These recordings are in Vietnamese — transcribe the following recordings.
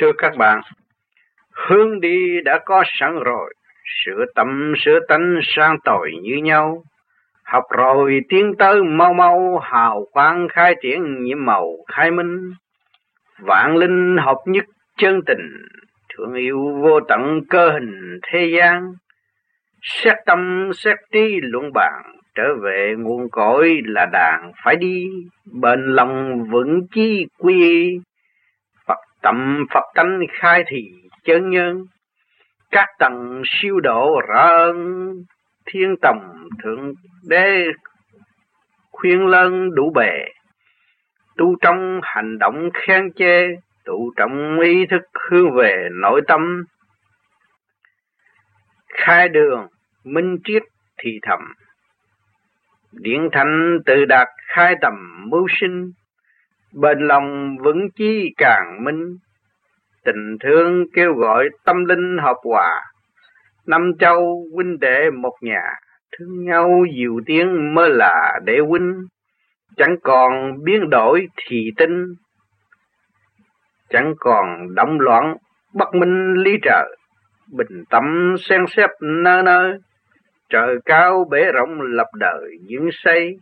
Thưa các bạn, hướng đi đã có sẵn rồi, sửa tâm sửa tánh sang tội như nhau. Học rồi tiến tới mau mau hào quang khai triển nhiệm màu khai minh. Vạn linh hợp nhất chân tình, thương yêu vô tận cơ hình thế gian. Xét tâm xét trí luận bàn, trở về nguồn cội là đàn phải đi, bền lòng vững chí quy tầm tâm Phật tánh khai thị chân nhân, các tầng siêu độ rõ ơn thiên tầm thượng đế khuyên lân đủ bề. Tu trong hành động khen chê tu trong ý thức hướng về nội tâm. Khai đường minh triết thì thầm. Điển thanh tự đạt khai tầm mưu sinh bên lòng vững chí càng minh, tình thương kêu gọi tâm linh hợp hòa. Năm châu huynh đệ một nhà, thương nhau dịu tiếng mới là để huynh. Chẳng còn biến đổi thì tinh chẳng còn động loạn bất minh lý trời. Bình tâm xen xếp nơi nơi trời cao bể rộng lập đời những xây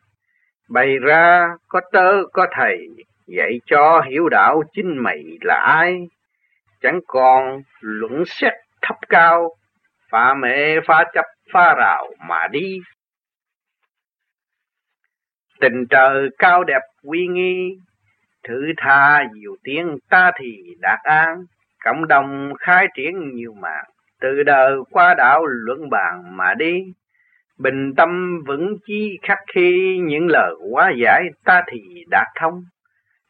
bày ra có tớ có thầy dạy cho hiểu đạo chính mày là ai? Chẳng còn luận xét thấp cao, phá mê, phá chấp, phá rào mà đi. Tình trời cao đẹp uy nghi, thử tha nhiều tiếng ta thì đạt an. Cộng đồng khai triển nhiều mạng từ đời qua đạo luận bàn mà đi. Bình tâm vững chí khắc khi những lời quá giải ta thì đạt thông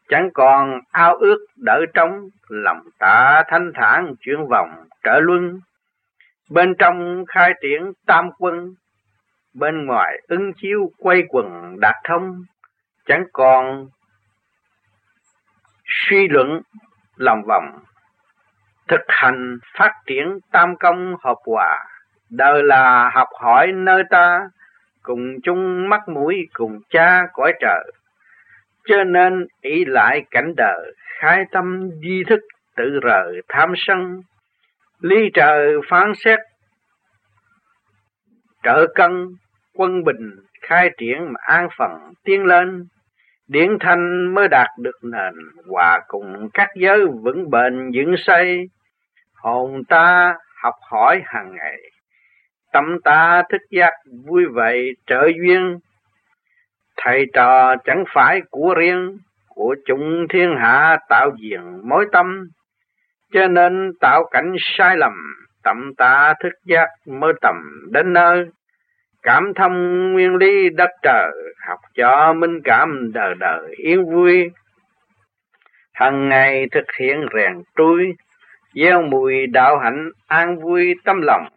chẳng còn ao ước đỡ trống, lòng ta thanh thản chuyển vòng trở luân. Bên trong khai triển tam quân bên ngoài ứng chiếu quay quần đạt thông. Chẳng còn suy luận lòng vòng thực hành phát triển tam công hợp hòa. Đời là học hỏi nơi ta cùng chung mắt mũi cùng cha cõi trời cho nên ý lại cảnh đời, khai tâm di thức, tự rời tham sân. Ly trời phán xét, trợ cân, quân bình, khai triển mà an phận, tiến lên. Điển thanh mới đạt được nền, hòa cùng các giới vững bền vững xây. Hồn ta học hỏi hàng ngày, tâm ta thức giác vui vậy trợ duyên thầy trò chẳng phải của riêng, của chúng thiên hạ tạo diện mối tâm. Cho nên tạo cảnh sai lầm tâm ta thức giác mơ tầm đến nơi. Cảm thông nguyên lý đất trời, học cho minh cảm đời đời yên vui. Hằng ngày thực hiện rèn trui, gieo mùi đạo hạnh an vui tâm lòng.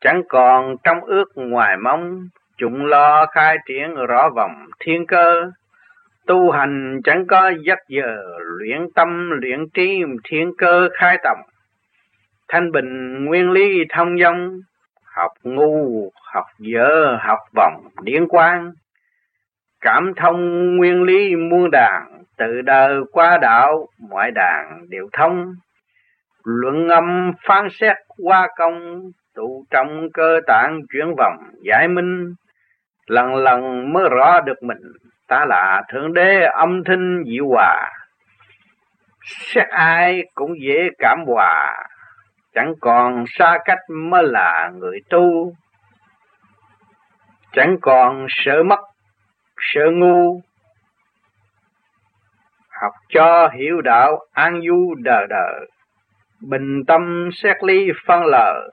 Chẳng còn trong ước ngoài mong chúng lo khai triển rõ vòng thiên cơ, tu hành chẳng có giấc giờ, luyện tâm, luyện trí thiên cơ khai tầm. Thanh bình nguyên lý thông dong, học ngu, học dở, học vòng điển quang. Cảm thông nguyên lý muôn đàn, từ đời qua đạo, mọi đàn đều thông. Luận âm phán xét qua công, tụ trong cơ tạng chuyển vòng giải minh lần lần mới rõ được mình. Ta là thượng đế âm thanh diệu hòa. Xét ai cũng dễ cảm hòa. Chẳng còn xa cách mới là người tu. Chẳng còn sợ mất, sợ ngu. Học cho hiểu đạo an du đời đời bình tâm xét lý phân lờ.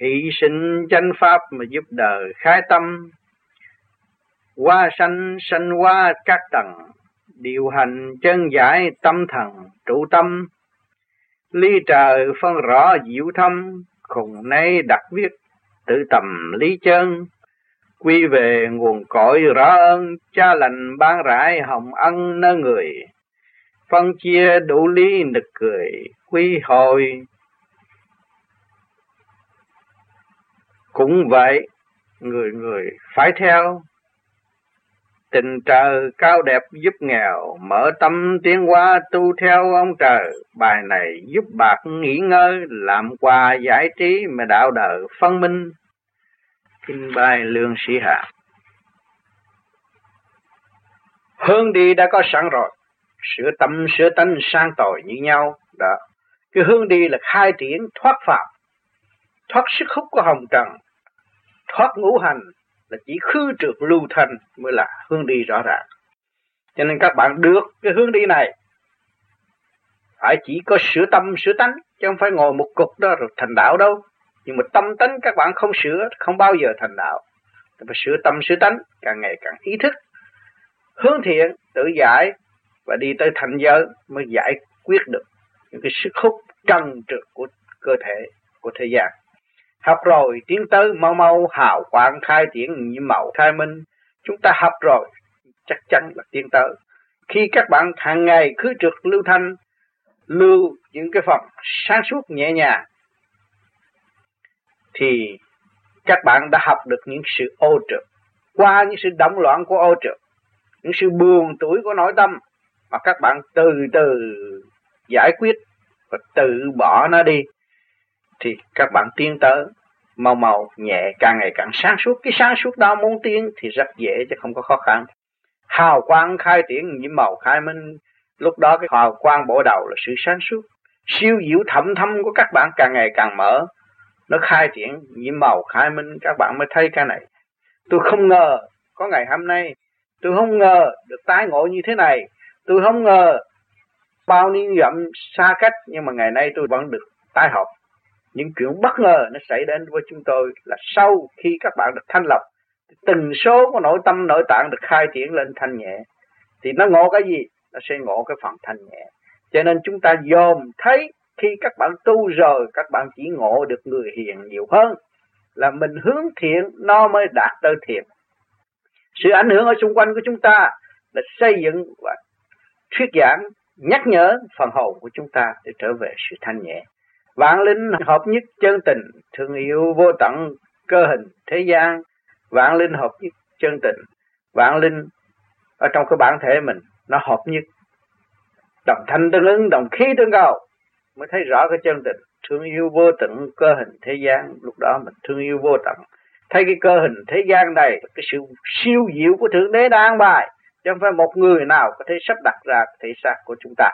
Hy sinh chánh pháp mà giúp đời khai tâm hoa sanh sanh hoa các tầng, điều hành chân giải tâm thần, trụ tâm. Ly trời phân rõ diệu thâm, khùng nay đặc viết, tự tầm lý chân. Quy về nguồn cội rõ ơn cha lành ban rải hồng ân nơi người. Phân chia đủ lý nực cười, quy hồi. Cũng vậy, người người phải theo. Tình trời cao đẹp giúp nghèo, mở tâm tiến hóa tu theo ông trời. Bài này giúp bạc nghỉ ngơi, làm quà giải trí mà đạo đời phân minh. Kinh bài lương sĩ hạ. Hướng đi đã có sẵn rồi, sửa tâm sửa tánh sang tội như nhau. Đó. Cái hướng đi là khai triển thoát phạm, thoát sức hút của hồng trần, thoát ngũ hành là chỉ khư trượt lưu thanh mới là hướng đi rõ ràng. Cho nên các bạn được cái hướng đi này, phải chỉ có sửa tâm, sửa tánh, chứ không phải ngồi một cục đó rồi thành đạo đâu. Nhưng mà tâm tánh các bạn không sửa, không bao giờ thành đạo. Phải sửa tâm, sửa tánh, càng ngày càng ý thức, hướng thiện, tự giải, và đi tới thành giới mới giải quyết được những cái sức hút trần trượt của cơ thể, của thế gian học rồi, tiến tới mau mau hào quang khai triển như màu khai minh. Chúng ta học rồi, chắc chắn là tiến tới. Khi các bạn hàng ngày cứ trượt lưu thanh, lưu những cái phần sáng suốt nhẹ nhàng, thì các bạn đã học được những sự ô trượt. Qua những sự động loạn của ô trượt, những sự buồn tuổi của nội tâm mà các bạn từ từ giải quyết và tự bỏ nó đi thì các bạn tiến tới, mau mau nhẹ, càng ngày càng sáng suốt. Cái sáng suốt đó muốn tiến thì rất dễ chứ không có khó khăn. Hào quang khai triển nhiễm màu khai minh. Lúc đó cái hào quang bổ đầu là sự sáng suốt. Siêu diệu thẩm thâm của các bạn càng ngày càng mở. Nó khai triển nhiễm màu khai minh. Các bạn mới thấy cái này. Tôi không ngờ có ngày hôm nay, tôi không ngờ được tái ngộ như thế này. Tôi không ngờ bao nhiêu dặm xa cách, nhưng mà ngày nay tôi vẫn được tái hợp những chuyện bất ngờ nó xảy đến với chúng tôi là sau khi các bạn được thanh lọc từng số của nội tâm, nội tạng được khai triển lên thanh nhẹ. Thì nó ngộ cái gì? Nó sẽ ngộ cái phần thanh nhẹ. Cho nên chúng ta dòm thấy khi các bạn tu rồi, các bạn chỉ ngộ được người hiền nhiều hơn, là mình hướng thiện, nó mới đạt tới thiện. Sự ảnh hưởng ở xung quanh của chúng ta là xây dựng và thuyết giảng, nhắc nhở phần hồn của chúng ta để trở về sự thanh nhẹ vạn linh hợp nhất chân tình, thương yêu vô tận cơ hình thế gian. Vạn linh hợp nhất chân tình, vạn linh ở trong cái bản thể mình, nó hợp nhất. Đồng thanh tương ứng, đồng khí tương cầu, mới thấy rõ cái chân tình. Thương yêu vô tận cơ hình thế gian, lúc đó mình thương yêu vô tận. Thấy cái cơ hình thế gian này, cái sự siêu diệu của thượng đế đang bài, chứ không phải một người nào có thể sắp đặt ra thể xác của chúng ta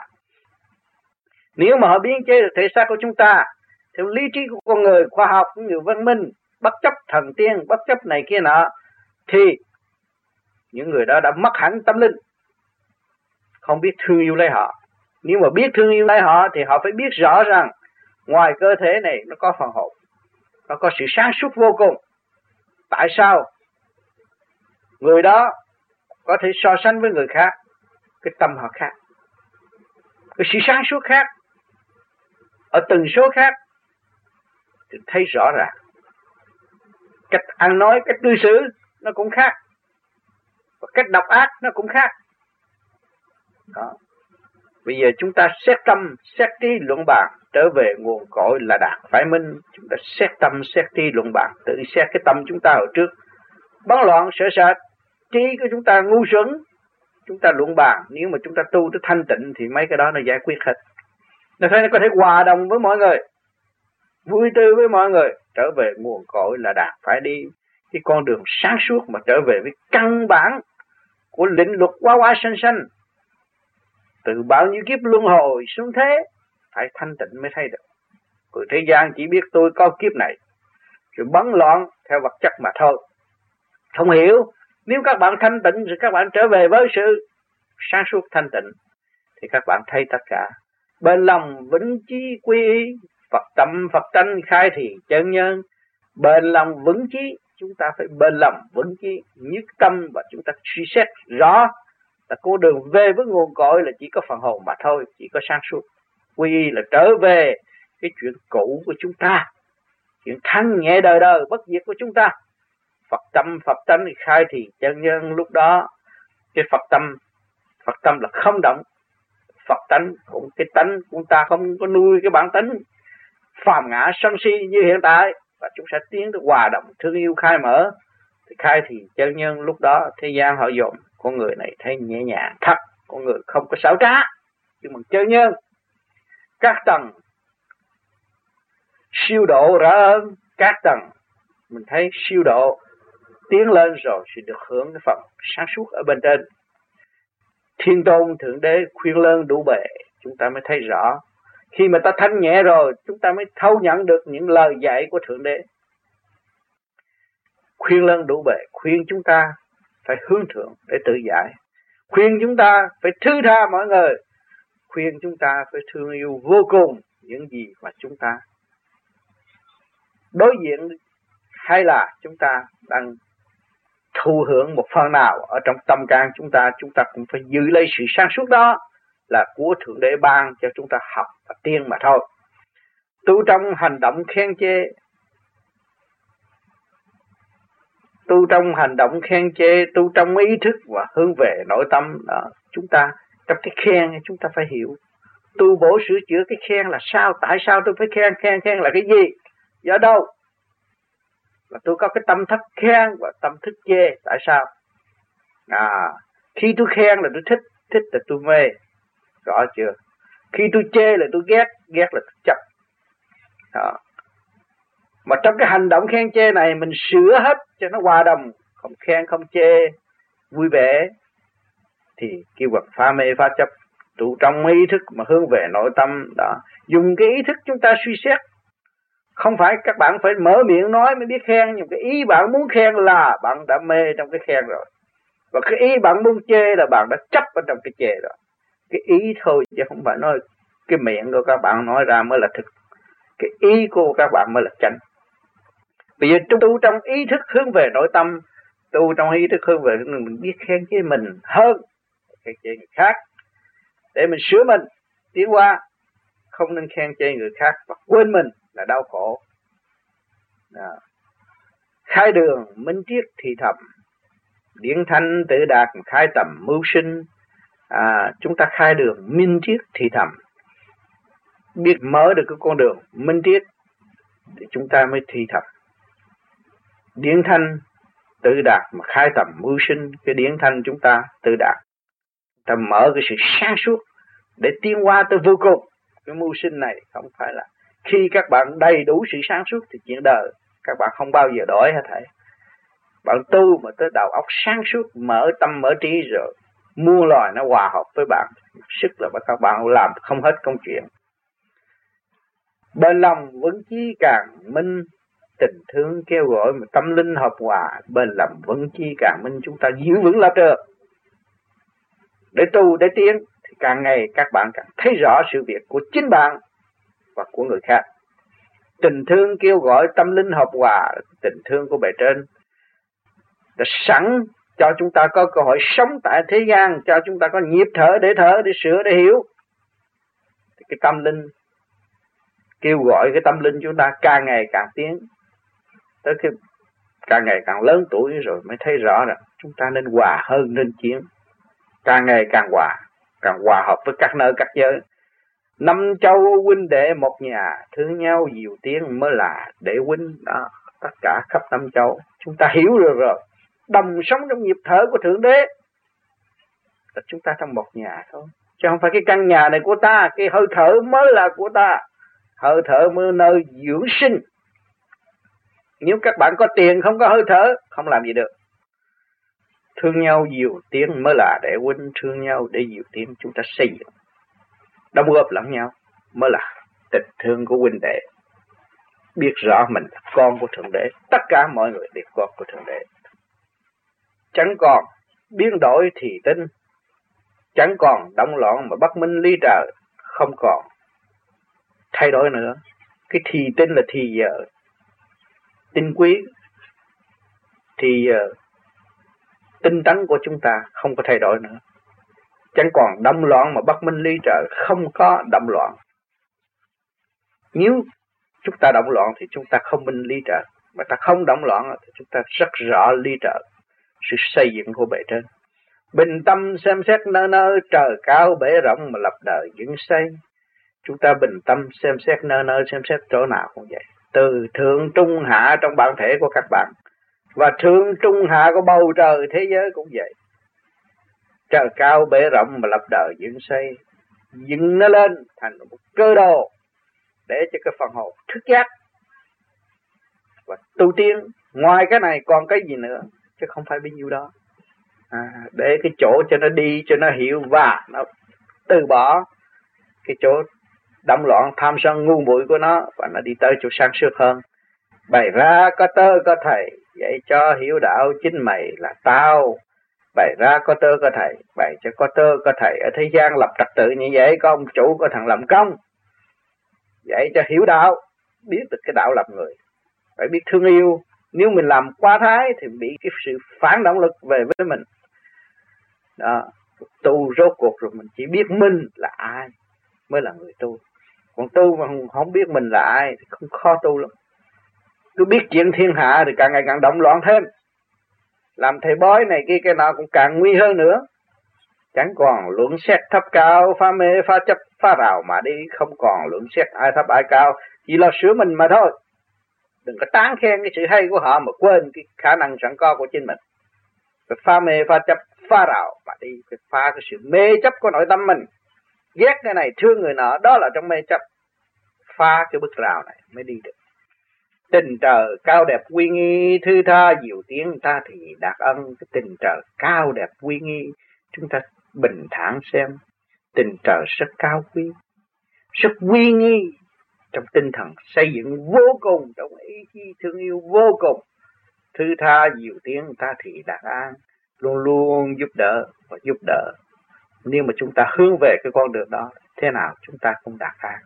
nếu mà họ biến chế được thể xác của chúng ta, theo lý trí của con người, khoa học cũng như văn minh, bất chấp thần tiên, bất chấp này kia nọ, thì những người đó đã mất hẳn tâm linh. Không biết thương yêu lấy họ. Nếu mà biết thương yêu lấy họ thì họ phải biết rõ rằng ngoài cơ thể này nó có phần hồn, nó có sự sáng suốt vô cùng. Tại sao? Người đó có thể so sánh với người khác, cái tâm họ khác, cái sự sáng suốt khác ở từng số khác, thì thấy rõ ràng. Cách ăn nói, cách cư xử, nó cũng khác. Và cách độc ác, nó cũng khác. Đó. Bây giờ chúng ta xét tâm, xét trí luận bàn trở về nguồn cội là đạt phải minh. Chúng ta xét tâm, xét trí luận bàn, tự xét cái tâm chúng ta ở trước. Bấn loạn sợ sệt trí của chúng ta ngu xuẩn. Chúng ta luận bàn, nếu mà chúng ta tu tới thanh tịnh thì mấy cái đó nó giải quyết hết nó thấy nó có thể hòa đồng với mọi người, vui tươi với mọi người. Trở về nguồn cội là đạt phải đi. Cái con đường sáng suốt mà trở về với căn bản của lĩnh luật quá quá sanh sanh. Từ bao nhiêu kiếp luân hồi xuống thế, phải thanh tịnh mới thấy được. Người thế gian chỉ biết tôi có kiếp này, rồi bấn loạn theo vật chất mà thôi. Không hiểu, nếu các bạn thanh tịnh thì các bạn trở về với sự sáng suốt thanh tịnh, thì các bạn thấy tất cả bên lòng vững chí quy y Phật tâm Phật tánh khai thị chân nhân. Bên lòng vững chí, chúng ta phải bên lòng vững chí, nhất tâm và chúng ta suy xét rõ. Là con đường về với nguồn cội là chỉ có phần hồn mà thôi, chỉ có sáng suốt. Quy y là trở về cái chuyện cũ của chúng ta, chuyện thanh nhẹ đời đời bất diệt của chúng ta. Phật tâm Phật tánh khai thì chân nhân lúc đó. Cái Phật tâm Phật tâm là không động Phật tánh, cũng cái tánh chúng ta không có nuôi cái bản tính phàm ngã sân si như hiện tại, và chúng sẽ tiến tới hòa đồng, thương yêu, khai mở. Thì khai thì chân nhân, lúc đó thế gian họ dồn, con người này thấy nhẹ nhàng, thật, con người không có xảo trá. Nhưng mà chân nhân, các tầng siêu độ rõ ơn các tầng mình thấy siêu độ tiến lên rồi sẽ được hưởng cái phần sáng suốt ở bên trên thiên tôn, thượng đế, khuyên lơn đủ bề, chúng ta mới thấy rõ. Khi mà ta thanh nhẹ rồi, chúng ta mới thấu nhận được những lời dạy của thượng đế. Khuyên lơn đủ bề, khuyên chúng ta phải hướng thượng để tự giải. Khuyên chúng ta phải thứ tha mọi người. Khuyên chúng ta phải thương yêu vô cùng những gì mà chúng ta. Đối diện hay là chúng ta đang thụ hưởng một phần nào ở trong tâm can chúng ta chúng ta cũng phải giữ lấy sự sáng suốt đó là của thượng đế ban cho chúng ta học và tiên mà thôi. Tu trong hành động khen chê, tu trong hành động khen chê, tu trong ý thức và hướng về nội tâm đó, chúng ta, trong cái khen chúng ta phải hiểu. Tu bổ sửa chữa cái khen là sao, tại sao tôi phải khen khen khen là cái gì, do đâu? Là tôi có cái tâm thức khen và tâm thức chê. Tại sao? À khi tôi khen là tôi thích thích là tôi mê. Rõ chưa? Khi tôi chê là tôi ghét ghét là tôi chấp. Đó. mà trong cái hành động khen chê này, mình sửa hết cho nó hòa đồng. Không khen, không chê, vui vẻ, thì kêu vật pha mê pha chấp, trụ trong ý thức mà hướng về nội tâm. Đó. Dùng cái ý thức chúng ta suy xét không phải các bạn phải mở miệng nói mới biết khen, nhưng cái ý bạn muốn khen là bạn đã mê trong cái khen rồi. Và cái ý bạn muốn chê là bạn đã chấp ở trong cái chê rồi cái ý thôi chứ không phải nói cái miệng của các bạn nói ra mới là thực. Cái ý của các bạn mới là chân bây giờ tu trong ý thức hướng về nội tâm, tu trong ý thức hướng về mình biết khen với mình hơn, khen chê người khác. Để mình sửa mình, tiến qua không nên khen chê người khác và quên mình là đau khổ. À. khai đường minh triết thì thầm. Điển thanh tự đạt khai tầm mưu sinh. À, chúng ta khai đường minh triết thì thầm. Biết mở được cái con đường minh triết thì chúng ta mới thi thầm. Điển thanh tự đạt mà khai tầm mưu sinh cái điển thanh chúng ta tự đạt ta mở cái sự sáng suốt để tiến qua tới vô cùng. Cái mưu sinh này không phải là khi các bạn đầy đủ sự sáng suốt thì chuyện đời, các bạn không bao giờ đổi hết thầy. bạn tu mà tới đầu óc sáng suốt, mở tâm, mở trí rồi mua loài nó hòa hợp với bạn, sức là các bạn làm không hết công chuyện. Bên lòng vững chí càng minh, tình thương kêu gọi mà tâm linh hợp hòa, bên lòng vững chí càng minh, chúng ta giữ vững lập trường. Để tu, để tiến, thì càng ngày các bạn càng thấy rõ sự việc của chính bạn và của người khác. Tình thương kêu gọi tâm linh hợp hòa, tình thương của bề trên đã sẵn cho chúng ta có cơ hội sống tại thế gian, cho chúng ta có nhịp thở để thở, để sửa, để hiểu. Thì cái tâm linh kêu gọi cái tâm linh chúng ta càng ngày càng tiến. Tới khi càng ngày càng lớn tuổi rồi mới thấy rõ rằng chúng ta nên hòa hơn, nên chiến. Càng ngày càng hòa càng hòa hợp với các nơi, các giới năm châu huynh đệ một nhà thương nhau nhiều tiếng mới là đệ huynh. Đó, tất cả khắp năm châu. Chúng ta hiểu được rồi. Đồng sống trong nhịp thở của thượng đế. Là chúng ta trong một nhà thôi. Chứ không phải cái căn nhà này của ta, cái hơi thở mới là của ta. Hơi thở mới nơi dưỡng sinh. Nếu các bạn có tiền không có hơi thở, không làm gì được. Thương nhau nhiều tiếng mới là để huynh, thương nhau để nhiều tiếng chúng ta xây dựng đóng góp lẫn nhau mới là tình thương của huynh đệ. Biết rõ mình là con của thượng đế, tất cả mọi người đều con của thượng đế. Chẳng còn biến đổi thì tinh chẳng còn động loạn mà bất minh ly trời, không còn thay đổi nữa. Cái thì tinh là thì giờ. Tinh quý, thì giờ. Tinh tấn của chúng ta không có thay đổi nữa chẳng còn động loạn mà bất minh ly trợ không có động loạn. Nếu chúng ta động loạn thì chúng ta không minh ly trợ. Mà ta không động loạn thì chúng ta rất rõ ly trợ, sự xây dựng của bề trên. Bình tâm xem xét nơi nơi, trời cao bể rộng mà lập đời dựng xây. Chúng ta bình tâm xem xét nơi nơi, xem xét chỗ nào cũng vậy. Từ thượng trung hạ trong bản thể của các bạn và thượng trung hạ của bầu trời thế giới cũng vậy trời cao bể rộng mà lập đời dựng xây. Dựng nó lên thành một cơ đồ để cho cái phần hồn thức giác và tu tiên. Ngoài cái này còn cái gì nữa? Chứ không phải bấy nhiêu đó. À, để cái chỗ cho nó đi cho nó hiểu và nó từ bỏ cái chỗ đâm loạn tham sân ngu muội của nó và nó đi tới chỗ sáng suốt hơn. Bày ra có tơ có thầy dạy cho hiểu đạo chính mày là tao bày ra có tơ có thầy, bày cho có tơ có thầy. Ở thế gian lập trật tự như vậy, có ông chủ, có thằng làm công. Vậy cho hiểu đạo, biết được cái đạo làm người. Phải biết thương yêu. Nếu mình làm quá thái thì bị cái sự phản động lực về với mình. Đó, tu rốt cuộc rồi mình chỉ biết mình là ai mới là người tu. Còn tu mà không biết mình là ai thì không khó tu lắm. Cứ biết chuyện thiên hạ thì càng ngày càng động loạn thêm làm thầy bói này kia, cái nào cũng càng nguy hơn nữa. Chẳng còn luận xét thấp cao, pha mê, pha chấp, pha rào mà đi. Không còn luận xét ai thấp ai cao, chỉ lo sửa mình mà thôi. Đừng có tán khen cái sự hay của họ mà quên cái khả năng sẵn có của chính mình. Phải pha mê, pha chấp, pha rào mà đi. Phải pha cái sự mê chấp của nội tâm mình. Ghét cái này, thương người nọ, đó là trong mê chấp. Pha cái bức rào này mới đi được tình trời cao đẹp uy nghi thư tha diệu tiếng ta thì đạt ân. Cái tình trời cao đẹp uy nghi, chúng ta bình thản xem. Tình trời rất cao quý, rất uy nghi. Trong tinh thần xây dựng vô cùng trong ý chí thương yêu vô cùng thư tha diệu tiếng ta thì đạt an. Luôn luôn giúp đỡ và giúp đỡ. Nếu mà chúng ta hướng về cái con đường đó, thế nào chúng ta cũng đạt an.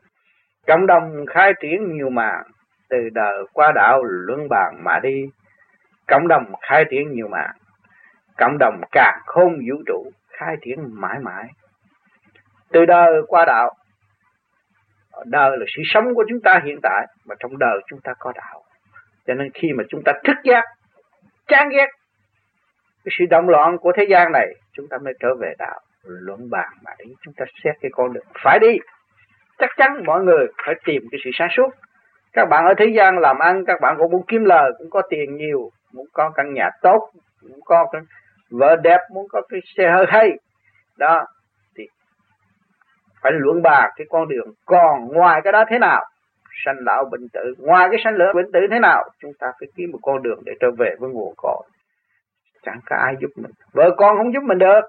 Cộng đồng khai triển nhiều màn từ đời qua đạo luân bàn mà đi. Cộng đồng khai triển nhiều mạng, cộng đồng càng không vũ trụ khai triển mãi mãi. Từ đời qua đạo đời là sự sống của chúng ta hiện tại, mà trong đời chúng ta có đạo. Cho nên khi mà chúng ta thức giác, chán ghét cái sự động loạn của thế gian này, chúng ta mới trở về đạo luận bàn mà đi. Chúng ta xét cái con đường phải đi. Chắc chắn mọi người phải tìm cái sự sáng suốt các bạn ở thế gian làm ăn, các bạn cũng muốn kiếm lời, cũng có tiền nhiều, muốn có căn nhà tốt, muốn có cái vợ đẹp, muốn có cái xe hơi hay. Đó, thì phải luận bàn cái con đường. Còn ngoài cái đó thế nào? Sanh lão bệnh tử. Ngoài cái sanh lão bệnh tử thế nào? Chúng ta phải kiếm một con đường để trở về với nguồn cội. Chẳng có ai giúp mình. Vợ con không giúp mình được.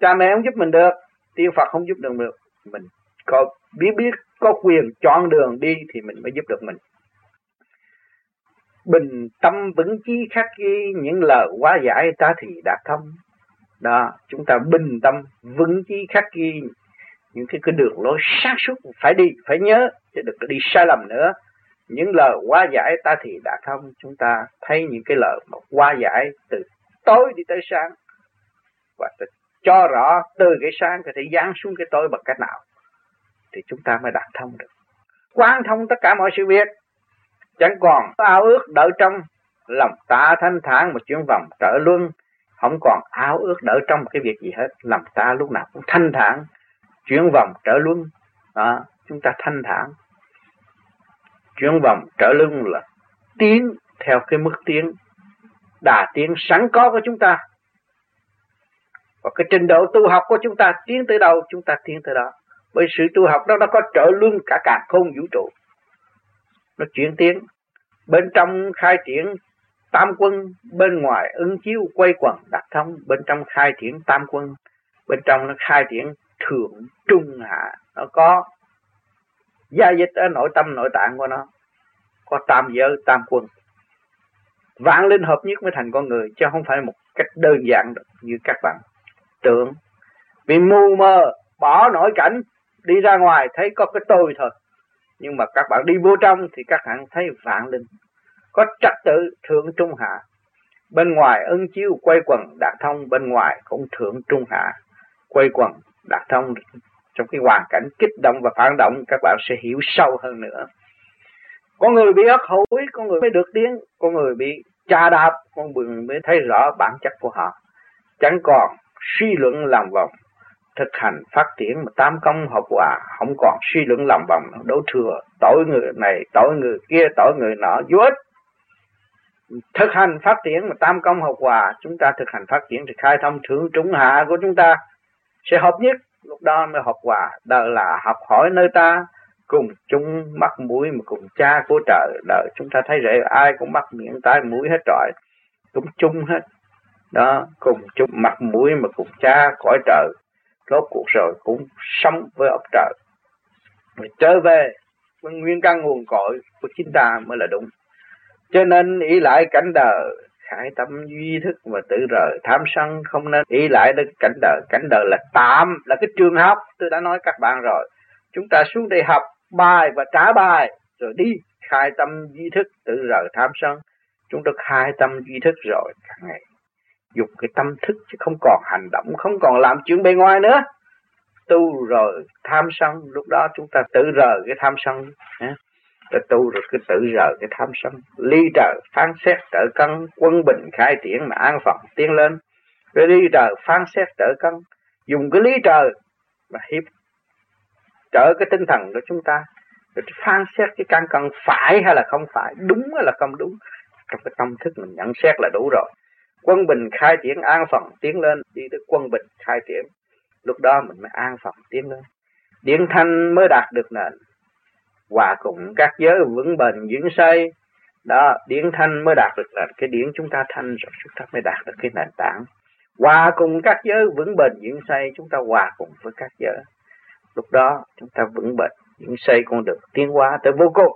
Cha mẹ không giúp mình được. Tiên phật không giúp được được mình. Có biết biết có quyền chọn đường đi thì mình mới giúp được mình. Bình tâm vững chí khắc ghi, những lời quá giải ta thì đã thông. Đó, chúng ta bình tâm vững chí khắc ghi, những cái cái đường lối sáng suốt phải đi, phải nhớ, chứ đừng có đi sai lầm nữa. Những lời quá giải ta thì đã thông. Chúng ta thấy những cái lời mà quá giải từ tối đi tới sáng. Và cho rõ từ cái sáng có thể giáng xuống cái tối bằng cách nào thì chúng ta mới đạt thông được. Quán thông tất cả mọi sự việc. Chẳng còn ao ước đợi trong lòng ta thanh thản một chuyến vòng trở luân. Không còn ao ước đợi trong một cái việc gì hết. Lòng ta lúc nào cũng thanh thản. Chuyển vòng trở luân đó, chúng ta thanh thản. Chuyển vòng trở luân là tiến theo cái mức tiến. Đà tiến sẵn có của chúng ta. Và cái trình độ tu học của chúng ta tiến tới đâu chúng ta tiến tới đó bởi sự tu học đó nó có trợ luân cả cả không vũ trụ. Nó chuyển tiến. Bên trong khai triển tam quân, bên ngoài ứng chiếu quay quần đặc thông. Bên trong khai triển tam quân, bên trong nó khai triển thượng trung hạ. Nó có gia dịch ở nội tâm, nội tạng của nó. Có tam giới, tam quân. Vạn linh hợp nhất mới thành con người, chứ không phải một cách đơn giản được như các bạn tưởng. Vì mù mờ, bỏ nội cảnh đi ra ngoài thấy có cái tôi thôi. Nhưng mà các bạn đi vô trong thì các bạn thấy vạn linh. Có trật tự thượng trung hạ. Bên ngoài ân chiếu quay quần đạt thông, bên ngoài cũng thượng trung hạ. Quay quần đạt thông. Trong cái hoàn cảnh kích động và phản động, các bạn sẽ hiểu sâu hơn nữa. Con người bị ất hối, con người mới được tiếng. Con người bị trà đạp, con người mới thấy rõ bản chất của họ. Chẳng còn suy luận làm vòng thực hành, phát triển mà tam công hợp hòa không còn suy luận làm vòng đấu thừa, tội người này, tội người kia, tội người nọ vô ích thực hành, phát triển mà tam công hợp hòa chúng ta thực hành phát triển thì khai thông thượng trung hạ của chúng ta sẽ hợp nhất. Lúc đó mới hợp hòa đời là học hỏi nơi ta, cùng chung mắt mũi mà cùng cha của trời. Đời chúng ta thấy rễ, ai cũng mắt miệng tai mũi hết trọi cũng chung hết. Đó, cùng chung mặt mũi mà cùng cha cõi trời rốt cuộc rồi cũng sống với ông trời. Mình trở về với nguyên căn nguồn cội của chính ta mới là đúng. Cho nên ý lại cảnh đời, khải tâm duy thức và tự rời. Tham sân không nên ý lại đến cảnh đời. Cảnh đời là tạm, là cái trường học. Tôi đã nói các bạn rồi. Chúng ta xuống đây học bài và trả bài, rồi đi. Khai tâm duy thức tự rời, tham sân. Chúng ta khai tâm duy thức rồi cả ngày dục cái tâm thức chứ không còn hành động, không còn làm chuyện bề ngoài nữa. Tu rồi tham sân, lúc đó chúng ta tự rời cái tham sân. Ta tu rồi cứ tự rời cái tham sân. Ly trời phán xét trở cân, quân bình, khai triển mà an phận, tiến lên. Rồi ly trời phán xét trở cân. Dùng cái lý trời mà hiệp trở cái tinh thần của chúng ta. Rồi phán xét cái căn cân phải hay là không phải, đúng hay là không đúng. Trong cái tâm thức mình nhận xét là đủ rồi quân bình khai triển an phận tiến lên, đi tới quân bình khai triển. Lúc đó mình mới an phận tiến lên. Điện thanh mới đạt được nền. Hòa cùng các giới vững bền vững xây. Đó điển thanh mới đạt được là cái điển chúng ta thanh rồi, chúng ta mới đạt được cái nền tảng. Hòa cùng các giới vững bền vững xây, chúng ta hòa cùng với các giới. Lúc đó, chúng ta vững bền vững xây con được tiến hóa tới vô cùng.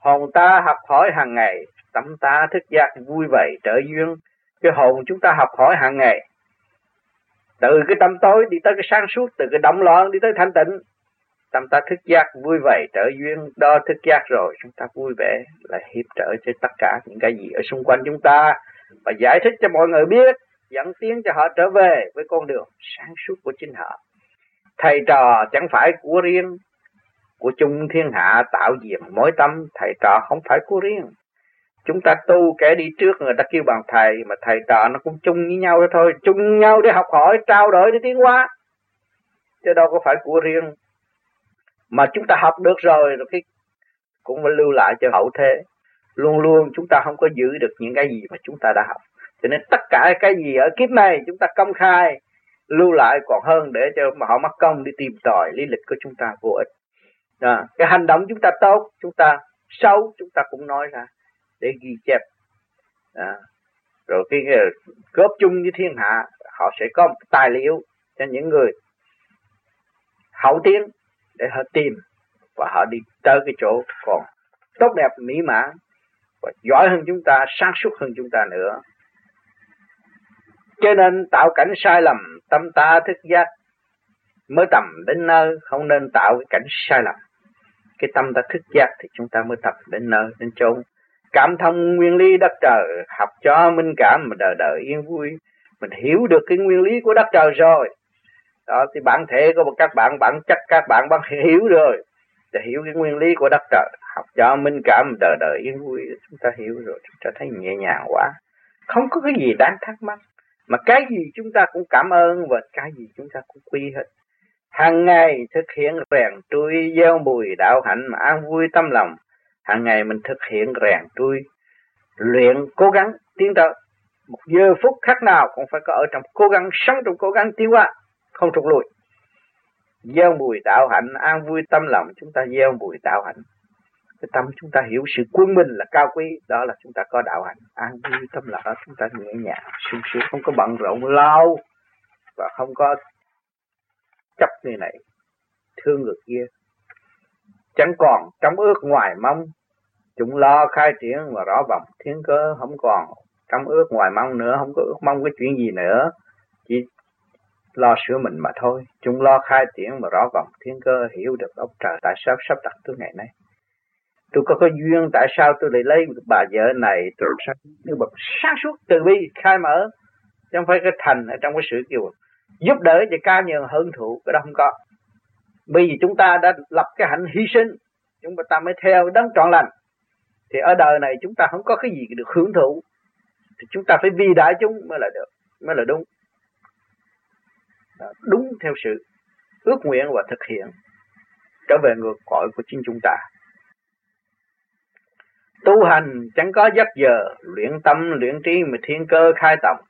Hồn ta học hỏi hàng ngày, tâm ta thức giác vui vẻ, trở duyên cái hồn chúng ta học hỏi hàng ngày. Từ cái tâm tối đi tới cái sáng suốt, từ cái động loạn đi tới thanh tịnh, tâm ta thức giác vui vẻ, trở duyên đo thức giác rồi, chúng ta vui vẻ là hiệp trợ cho tất cả những cái gì ở xung quanh chúng ta và giải thích cho mọi người biết, dẫn tiến cho họ trở về với con đường sáng suốt của chính họ. Thầy trò chẳng phải của riêng, của chung thiên hạ tạo diệm mỗi tâm, thầy trò không phải của riêng chúng ta tu kẻ đi trước người ta kêu bằng thầy mà thầy trò nó cũng chung với nhau đó thôi. Chung nhau để học hỏi trao đổi để tiến hóa. Chứ đâu có phải của riêng. Mà chúng ta học được rồi rồi cái cũng phải lưu lại cho hậu thế. Luôn luôn chúng ta không có giữ được những cái gì mà chúng ta đã học. Cho nên tất cả cái gì ở kiếp này chúng ta công khai lưu lại còn hơn để cho mà họ mất công đi tìm tòi lý lịch của chúng ta vô ích. À, cái hành động chúng ta tốt chúng ta xấu chúng ta cũng nói ra để ghi chép. À, rồi cái, góp chung với thiên hạ họ sẽ có một tài liệu cho những người hậu tiến để họ tìm và họ đi tới cái chỗ còn tốt đẹp mỹ mãn và giỏi hơn chúng ta sáng suốt hơn chúng ta nữa. Cho nên tạo cảnh sai lầm tâm ta thức giác mới tầm đến nơi không nên tạo cái cảnh sai lầm. Cái tâm ta thức giác thì chúng ta mới tập đến nơi đến chốn cảm thông nguyên lý đất trời, học cho minh cảm mà đời đời yên vui. Mình hiểu được cái nguyên lý của đất trời rồi. Đó, thì bản thể của các bạn, bản chất các bạn bạn hiểu rồi. Để hiểu cái nguyên lý của đất trời, học cho minh cảm đời đời yên vui, chúng ta hiểu rồi, chúng ta thấy nhẹ nhàng quá. Không có cái gì đáng thắc mắc, mà cái gì chúng ta cũng cảm ơn và cái gì chúng ta cũng quy hết. Hàng ngày thực hiện rèn trui, gieo bùi đạo hạnh mà an vui tâm lòng hàng ngày mình thực hiện rèn tôi luyện, cố gắng tiến tới. Một giờ phút khác nào cũng phải có ở trong cố gắng, sống trong cố gắng tiến qua không trục lùi. Gieo mùi đạo hạnh, an vui tâm lòng, chúng ta gieo mùi đạo hạnh. Cái tâm chúng ta hiểu sự quân minh là cao quý, đó là chúng ta có đạo hạnh. An vui tâm lòng, đó chúng ta nhẹ nhàng, sung sướng, không có bận rộn lâu và không có chấp người này. Thương người kia chẳng còn trong ước ngoài mong. Chúng lo khai triển và rõ vọng, thiên cơ không còn. Trong ước ngoài mong nữa, không có ước mong cái chuyện gì nữa. Chỉ lo sửa mình mà thôi. Chúng lo khai triển và rõ vọng, thiên cơ hiểu được ông trời tại sao sắp đặt tôi ngày nay. Tôi có cái duyên tại sao tôi lại lấy được bà vợ này tôi sao như bậc sáng suốt từ bi khai mở. Chứ không phải cái thành ở trong cái sự kiểu giúp đỡ cho ca nhường hơn thụ, cái đó không có bởi vì chúng ta đã lập cái hạnh hy sinh chúng ta mới theo đấng trọn lành. Thì ở đời này chúng ta không có cái gì được hưởng thụ. Thì chúng ta phải vì đại chúng mới là được, mới là đúng. Đúng theo sự ước nguyện và thực hiện trở về ngược cội của chính chúng ta. Tu hành chẳng có giấc giờ, luyện tâm, luyện trí mà thiên cơ khai tổng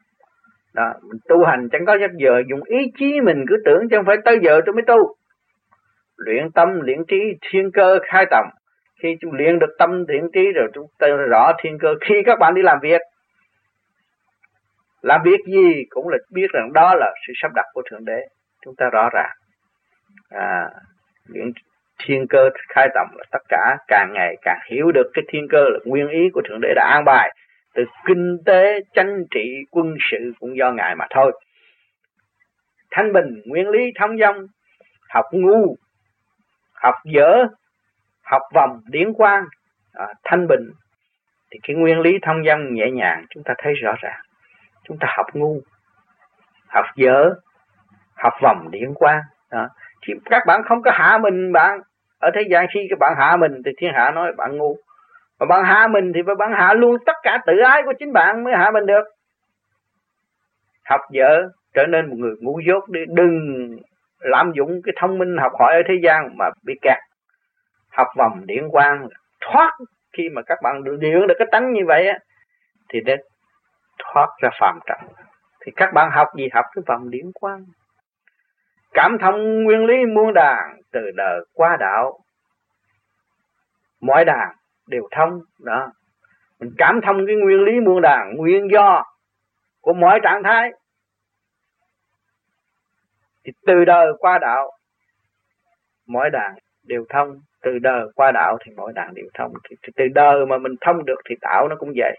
đó, mình tu hành chẳng có giấc giờ, dùng ý chí mình cứ tưởng chứ không phải tới giờ tôi mới tu luyện tâm luyện trí thiên cơ khai tổng khi chúng luyện được tâm luyện trí rồi chúng ta rõ thiên cơ. Khi các bạn đi làm việc làm việc gì cũng là biết rằng đó là sự sắp đặt của thượng đế. Chúng ta rõ ràng. À, luyện thiên cơ khai tổng là tất cả càng ngày càng hiểu được cái thiên cơ là nguyên ý của thượng đế đã an bài. Từ kinh tế chính trị quân sự cũng do ngài mà thôi. Thanh bình nguyên lý thông dong học ngu học dở học vòng điển quang à, thanh bình thì cái nguyên lý thông dong nhẹ nhàng chúng ta thấy rõ ràng. Chúng ta học ngu học dở học vòng điển quang đó. thì các bạn không có hạ mình bạn ở thế gian khi các bạn hạ mình thì thiên hạ nói bạn ngu. Mà bạn hạ mình thì bạn hạ luôn tất cả tự ái của chính bạn mới hạ mình được. Học dở trở nên một người ngu dốt đi đừng lạm dụng cái thông minh học hỏi ở thế gian mà bị kẹt. Học vòng điển quang, thoát khi mà các bạn điển được cái tánh như vậy á, thì để thoát ra phàm trần. Thì các bạn học gì? Học cái vòng điển quang. Cảm thông nguyên lý muôn đàn, từ đời qua đạo. Mọi đàn đều thông, đó. Mình cảm thông cái nguyên lý muôn đàn, nguyên do của mọi trạng thái thì từ đời qua đạo mỗi đàn đều thông. Từ đời qua đạo thì mỗi đàn đều thông. Thì, thì từ đời mà mình thông được thì đạo nó cũng vậy.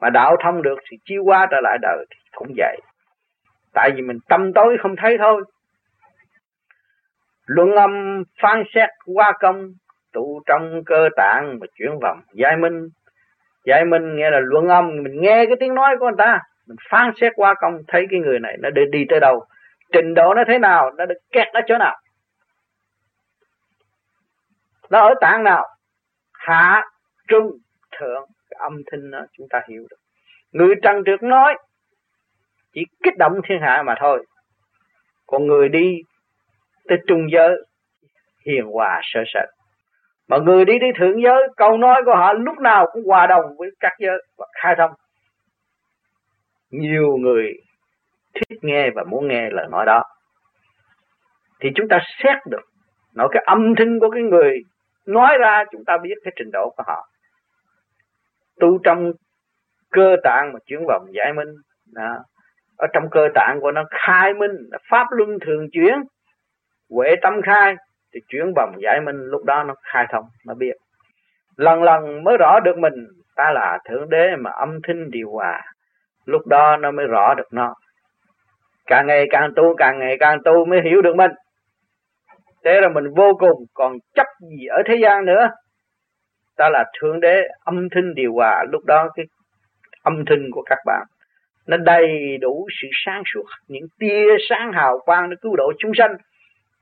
Mà đạo thông được thì chiêu qua trở lại đời thì cũng vậy. Tại vì mình tâm tối không thấy thôi. Luận âm phán xét qua công tụ trong cơ tạng mà chuyển vòng giải minh. Giải minh nghĩa là luận âm mình nghe cái tiếng nói của người ta. Mình phán xét qua công thấy cái người này nó đi, đi tới đâu trình độ nó thế nào, nó được kẹt ở chỗ nào. Nó ở tạng nào? Hạ, trung, thượng. Cái âm thanh đó chúng ta hiểu được. Người trần trượt nói, chỉ kích động thiên hạ mà thôi. Còn người đi tới trung giới, hiền hòa sơ sệt mà người đi tới thượng giới, câu nói của họ lúc nào cũng hòa đồng với các giới và khai thông. Nhiều người thích nghe và muốn nghe lời nói đó. Thì chúng ta xét được, nói cái âm thanh của cái người nói ra, chúng ta biết cái trình độ của họ. Tu trong cơ tạng mà chuyển vòng giải minh, đó. ở trong cơ tạng của nó khai minh pháp luân thường chuyển, huệ tâm khai, thì chuyển vòng giải minh lúc đó nó khai thông, nó biết. Lần lần mới rõ được mình, ta là thượng đế mà âm thanh điều hòa, lúc đó nó mới rõ được nó càng ngày càng tu, càng ngày càng tu mới hiểu được mình. Thế là mình vô cùng còn chấp gì ở thế gian nữa. Ta là thượng đế âm thanh điều hòa, lúc đó cái âm thanh của các bạn, nó đầy đủ sự sáng suốt, những tia sáng hào quang nó cứu độ chúng sanh.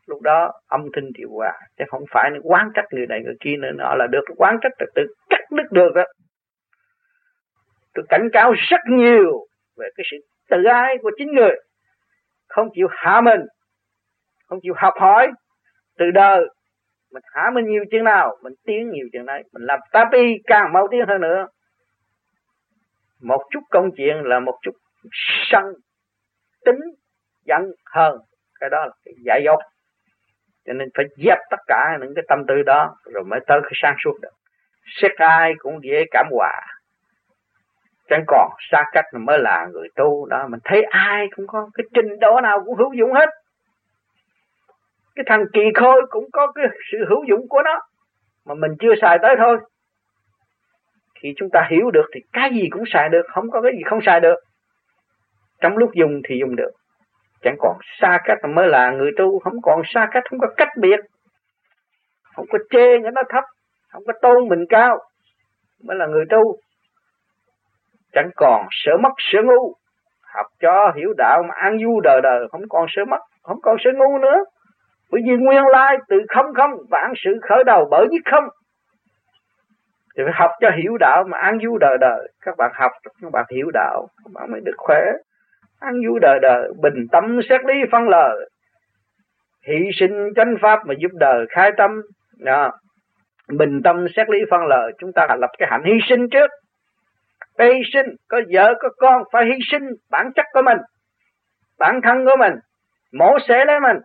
Lúc đó âm thanh điều hòa, chứ không phải nó quán trách người này người kia nữa nọ là được quán trách là tự cắt đứt được đó. Tôi cảnh cáo rất nhiều về cái sự tự ái của chính người không chịu hạ mình, không chịu học hỏi từ đời. Mình hạ mình nhiều chuyện nào, mình tiến nhiều chuyện đấy. Mình làm tapi càng mau tiến hơn nữa. Một chút công chuyện là một chút sân tính giận hơn cái đó là cái giải dốt. Cho nên phải dẹp tất cả những cái tâm tư đó rồi mới tới cái sáng suốt được. Xét ai cũng dễ cảm hòa chẳng còn xa cách mới là người tu đó. Mình thấy ai cũng có cái trình độ nào cũng hữu dụng hết. Cái thằng kỳ khôi cũng có cái sự hữu dụng của nó. Mà mình chưa xài tới thôi. Khi chúng ta hiểu được thì cái gì cũng xài được, không có cái gì không xài được. Trong lúc dùng thì dùng được. Chẳng còn xa cách mới là người tu, không còn xa cách, không có cách biệt. Không có chê những nó thấp, không có tôn mình cao, mới là người tu chẳng còn sợ mất sợ ngu. Học cho hiểu đạo mà an du đời đời, không còn sợ mất, không còn sợ ngu nữa. Bởi vì nguyên lai từ không không vạn sự khởi đầu bởi với không. Thì phải học cho hiểu đạo mà an du đời đời. Các bạn học, các bạn hiểu đạo, các bạn mới được khỏe. An du đời đời, bình tâm xét lý phân lời. Hy sinh chánh pháp mà giúp đời khai tâm. Đó. Bình tâm xét lý phân lời, chúng ta lập cái hạnh hy sinh trước phải hy sinh có vợ có con phải hy sinh bản chất của mình bản thân của mình mổ xẻ lấy mình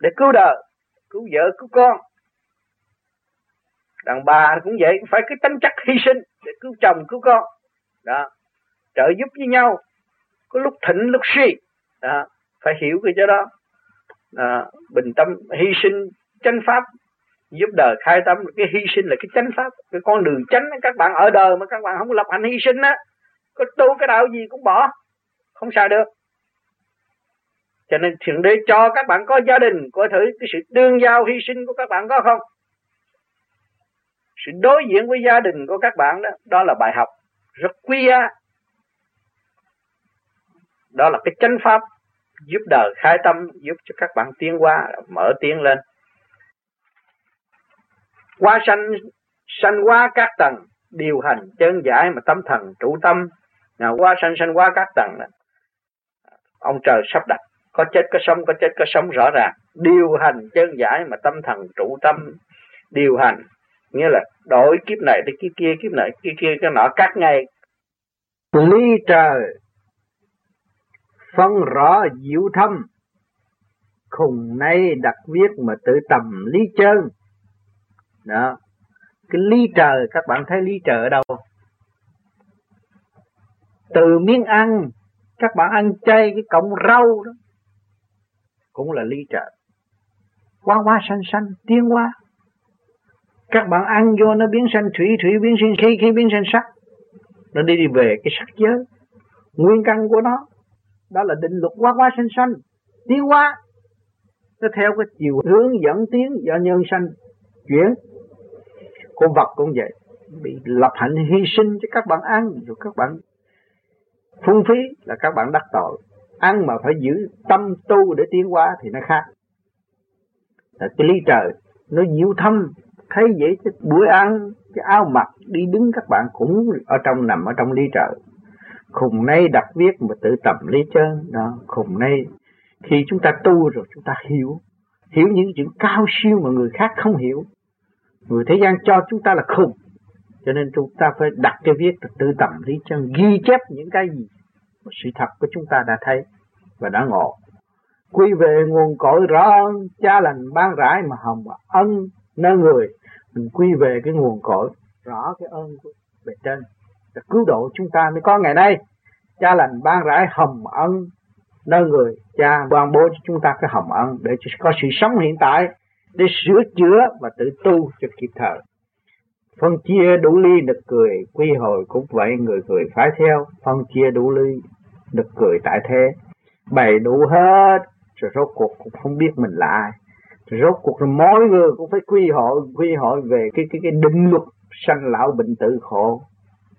để cứu đời cứu vợ cứu con. Đàn bà cũng vậy phải cái tính chất hy sinh để cứu chồng cứu con. Đó. Trợ giúp với nhau có lúc thịnh lúc suy. Đó. Phải hiểu cái chỗ đó. À, bình tâm hy sinh chánh pháp giúp đời khai tâm. Cái hy sinh là cái chánh pháp. Cái con đường chánh các bạn ở đời mà các bạn không lập hành hy sinh á, có tu cái đạo gì cũng bỏ, không sao được. Cho nên thượng đế cho các bạn có gia đình, coi thử cái sự đương giao hy sinh của các bạn có không? Sự đối diện với gia đình của các bạn đó đó là bài học rất quý giá. Đó là cái chánh pháp giúp đời khai tâm, giúp cho các bạn tiến qua mở tiến lên qua sanh sanh qua các tầng, điều hành chân giải mà tâm thần, trụ tâm. Nào, qua sanh sanh qua các tầng đó. ông trời sắp đặt, có chết, có sống, có chết, có sống rõ ràng. Điều hành chân giải mà tâm thần, trụ tâm, điều hành. Nghĩa là đổi kiếp này tới kiếp kia, kiếp này kiếp kia, cái nọ, các ngày lý trời, phân rõ diệu thâm. Khùng nay đặt viết mà tự tầm lý chân đó. Cái ly trời, các bạn thấy ly trời ở đâu? Từ miếng ăn, các bạn ăn chay cái cọng rau đó, cũng là ly trời. Qua qua xanh xanh tiến qua các bạn ăn vô nó biến sanh thủy thủy biến sinh khí khí biến sanh sắc. Nó đi đi về cái sắc giới. Nguyên căn của nó, đó là định luật quá quá sanh sanh tiến hóa nó theo cái chiều hướng dẫn tiến do nhân sanh chuyển con vật cũng vậy. Bị lập hạnh hy sinh cho các bạn ăn rồi các bạn phung phí là các bạn đắc tội. Ăn mà phải giữ tâm tu để tiến hóa thì nó khác. Là cái lý trời, nó diệu thâm, thấy vậy cái bữa ăn, cái áo mặc, đi đứng các bạn cũng ở trong, nằm ở trong ly trời. Khùng nay đặt viết mà tự tầm ly chân đó, khùng nay khi chúng ta tu rồi chúng ta hiểu. Hiểu những chữ cao siêu mà người khác không hiểu người thế gian cho chúng ta là khùng. Cho nên chúng ta phải đặt cái viết tự tầm lý chân ghi chép những cái gì mà sự thật của chúng ta đã thấy và đã ngộ. Quy về nguồn cội rõ cha lành ban rãi mà hồng ân nơi người. Mình quy về cái nguồn cội rõ cái ơn của bề trên để cứu độ chúng ta mới có ngày nay. Cha lành ban rãi hồng ân nơi người. Cha ban bố cho chúng ta cái hồng ân để có sự sống hiện tại để sửa chữa và tự tu cho kịp thời. Phân chia đủ ly được cười, quy hồi cũng vậy, người cười phải theo. Phân chia đủ ly được cười tại thế. Bày đủ hết, rồi rốt cuộc cũng không biết mình là ai. Rồi rốt cuộc rồi mỗi người cũng phải quy hội quy hội về cái cái cái định luật sanh lão bệnh tử khổ.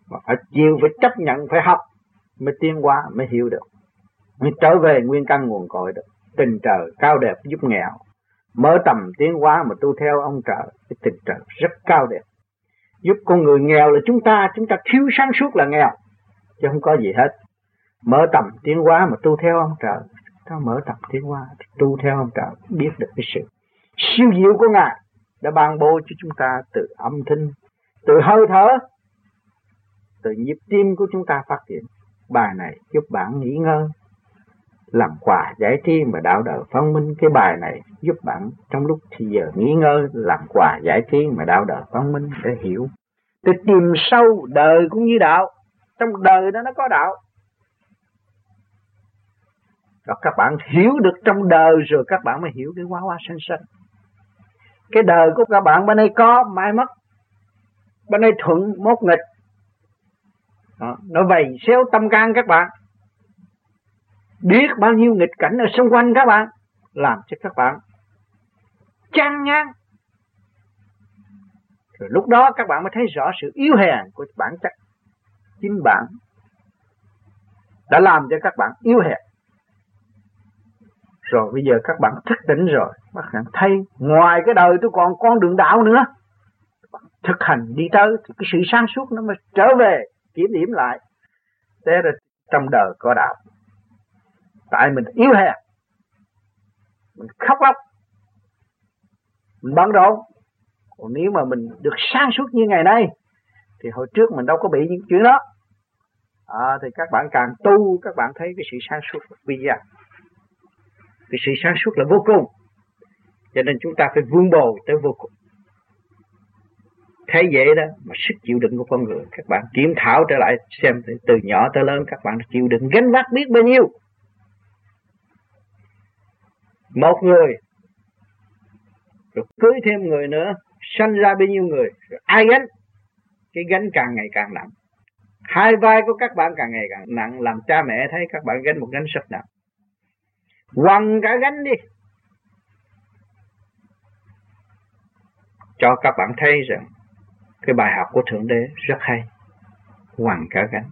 Mà phải chịu, phải chấp nhận, phải học mới tiến qua mới hiểu được. Mới trở về nguyên căn nguồn cội được. Tình trời cao đẹp giúp nghèo mở tầm tiến hóa mà tu theo, ông trời cái tình trạng rất cao đẹp. Giúp con người nghèo là chúng ta chúng ta thiếu sáng suốt là nghèo, chứ không có gì hết. Mở tầm tiến hóa mà tu theo, ông trời ta mở tầm tiến hóa, tu theo, ông trời biết được cái sự siêu diệu của ngài đã ban bố cho chúng ta từ âm thanh, từ hơi thở, từ nhịp tim của chúng ta phát triển. Bài này giúp bạn nghỉ ngơi làm quà giải trí mà đạo đời phong minh cái bài này giúp bạn trong lúc thì giờ nghỉ ngơi làm quà giải trí mà đạo đời phong minh để hiểu. Để tìm sâu đời cũng như đạo trong đời đó nó có đạo. Rồi các bạn hiểu được trong đời rồi các bạn mới hiểu cái quá hoa sanh sanh. Cái đời của các bạn bên đây có mai mất bên đây thuận mốt nghịch. Đó, nó vầy xéo tâm can các bạn biết bao nhiêu nghịch cảnh ở xung quanh các bạn, làm cho các bạn chán ngán rồi lúc đó các bạn mới thấy rõ sự yếu hèn của bản chất chính bạn đã làm cho các bạn yếu hèn. Rồi bây giờ các bạn thức tỉnh rồi các bạn thấy ngoài cái đời tôi còn con đường đạo nữa. Thực hành đi tới thì cái sự sáng suốt nó mới trở về, kiểm điểm lại. Thế rồi trong đời có đạo tại mình yếu hèn mình khóc lóc. Mình bận rộn. Còn nếu mà mình được sáng suốt như ngày nay thì hồi trước mình đâu có bị những chuyện đó. À, thì các bạn càng tu các bạn thấy cái sự sáng suốt bây giờ à. cái sự sáng suốt là vô cùng. Cho nên chúng ta phải vun bồi tới vô cùng. Thấy vậy đó mà sức chịu đựng của con người các bạn kiểm thảo trở lại xem từ nhỏ tới lớn các bạn chịu đựng gánh vác biết bao nhiêu một người. Rồi cưới thêm người nữa, sanh ra bao nhiêu người, rồi ai gánh? Cái gánh càng ngày càng nặng. Hai vai của các bạn càng ngày càng nặng, làm cha mẹ thấy các bạn gánh một gánh rất nặng. Quăng cả gánh đi. Cho các bạn thấy rằng, cái bài học của thượng đế rất hay. Quăng cả gánh.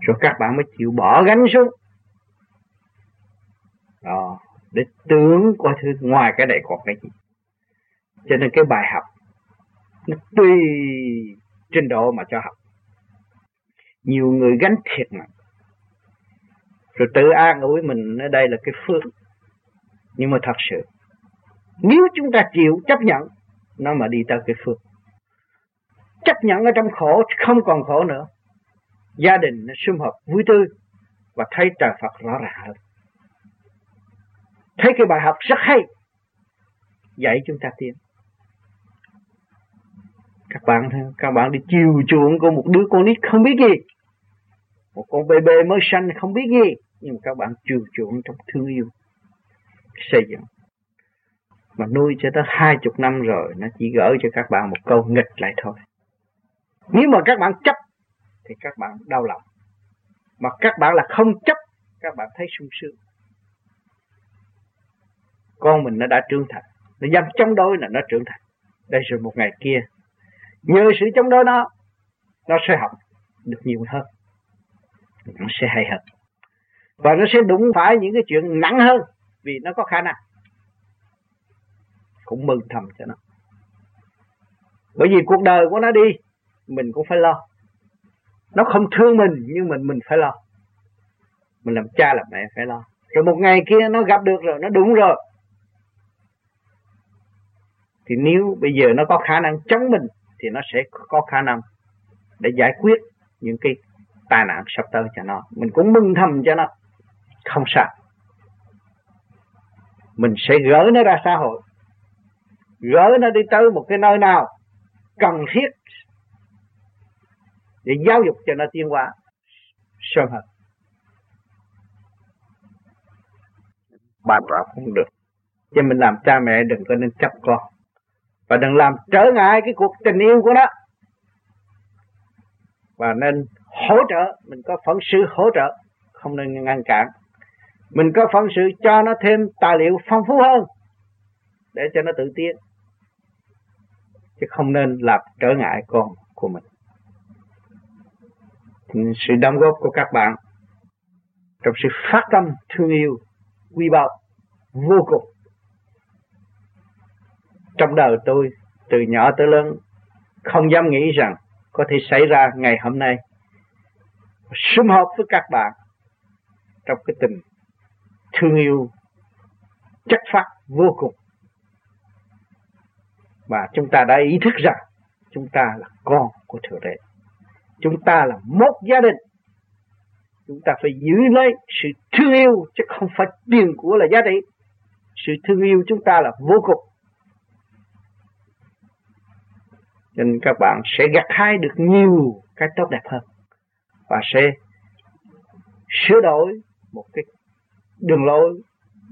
Rồi các bạn mới chịu bỏ gánh xuống. Đó để tưởng qua thứ ngoài cái này còn cái gì cho nên cái bài học, nó tùy trình độ mà cho học. Nhiều người gánh thiệt mà. Rồi tự an ủi mình ở đây là cái phước. Nhưng mà thật sự, nếu chúng ta chịu chấp nhận, nó mà đi tới cái phước. Chấp nhận ở trong khổ, không còn khổ nữa. Gia đình nó sum họp vui tươi và thấy trời Phật rõ ràng hơn thấy cái bài học rất hay. Dạy chúng ta tiến các bạn các bạn đi chiều chuộng của một đứa con nít không biết gì. Một con bê bê mới sanh không biết gì. Nhưng các bạn chiều chuộng trong thương yêu. Xây dựng. Mà nuôi cho tới hai chục năm rồi, nó chỉ gỡ cho các bạn một câu nghịch lại thôi. Nếu mà các bạn chấp, thì các bạn đau lòng. Mà các bạn là không chấp, các bạn thấy sung sướng con mình nó đã trưởng thành. Nó dám chống đối là nó trưởng thành. Đây rồi một ngày kia nhờ sự chống đối nó, nó sẽ học được nhiều hơn. Nó sẽ hay hơn. Và nó sẽ đụng phải những cái chuyện nặng hơn vì nó có khả năng. Cũng mừng thầm cho nó. Bởi vì cuộc đời của nó đi mình cũng phải lo. Nó không thương mình nhưng mình mình phải lo. Mình làm cha làm mẹ phải lo. Rồi một ngày kia nó gặp được rồi nó đúng rồi thì nếu bây giờ nó có khả năng chống mình, thì nó sẽ có khả năng để giải quyết những cái tai nạn sắp tới cho nó. Mình cũng mừng thầm cho nó. Không sao. Mình sẽ gỡ nó ra xã hội. Gỡ nó đi tới một cái nơi nào cần thiết để giáo dục cho nó tiến hóa sớm hơn. Bàn rõ không được. Cho mình làm cha mẹ đừng có nên chấp con và đừng làm trở ngại cái cuộc tình yêu của nó. Và nên hỗ trợ, mình có phận sự hỗ trợ, không nên ngăn cản. Mình có phận sự cho nó thêm tài liệu phong phú hơn, để cho nó tự tiến chứ không nên làm trở ngại con của mình. Sự đóng góp của các bạn trong sự phát tâm thương yêu quy bao vô cùng trong đời tôi, từ nhỏ tới lớn, không dám nghĩ rằng có thể xảy ra ngày hôm nay. Sum họp với các bạn trong cái tình thương yêu, chất phát vô cùng. Và chúng ta đã ý thức rằng chúng ta là con của thượng đế. Chúng ta là một gia đình. Chúng ta phải giữ lấy sự thương yêu, chứ không phải tiền của là giá trị. Sự thương yêu chúng ta là vô cùng. Nên các bạn sẽ gặt hái được nhiều cái tốt đẹp hơn. Và sẽ sửa đổi một cái đường lối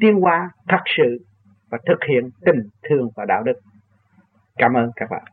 tiến hóa thật sự và thực hiện tình thương và đạo đức. Cảm ơn các bạn.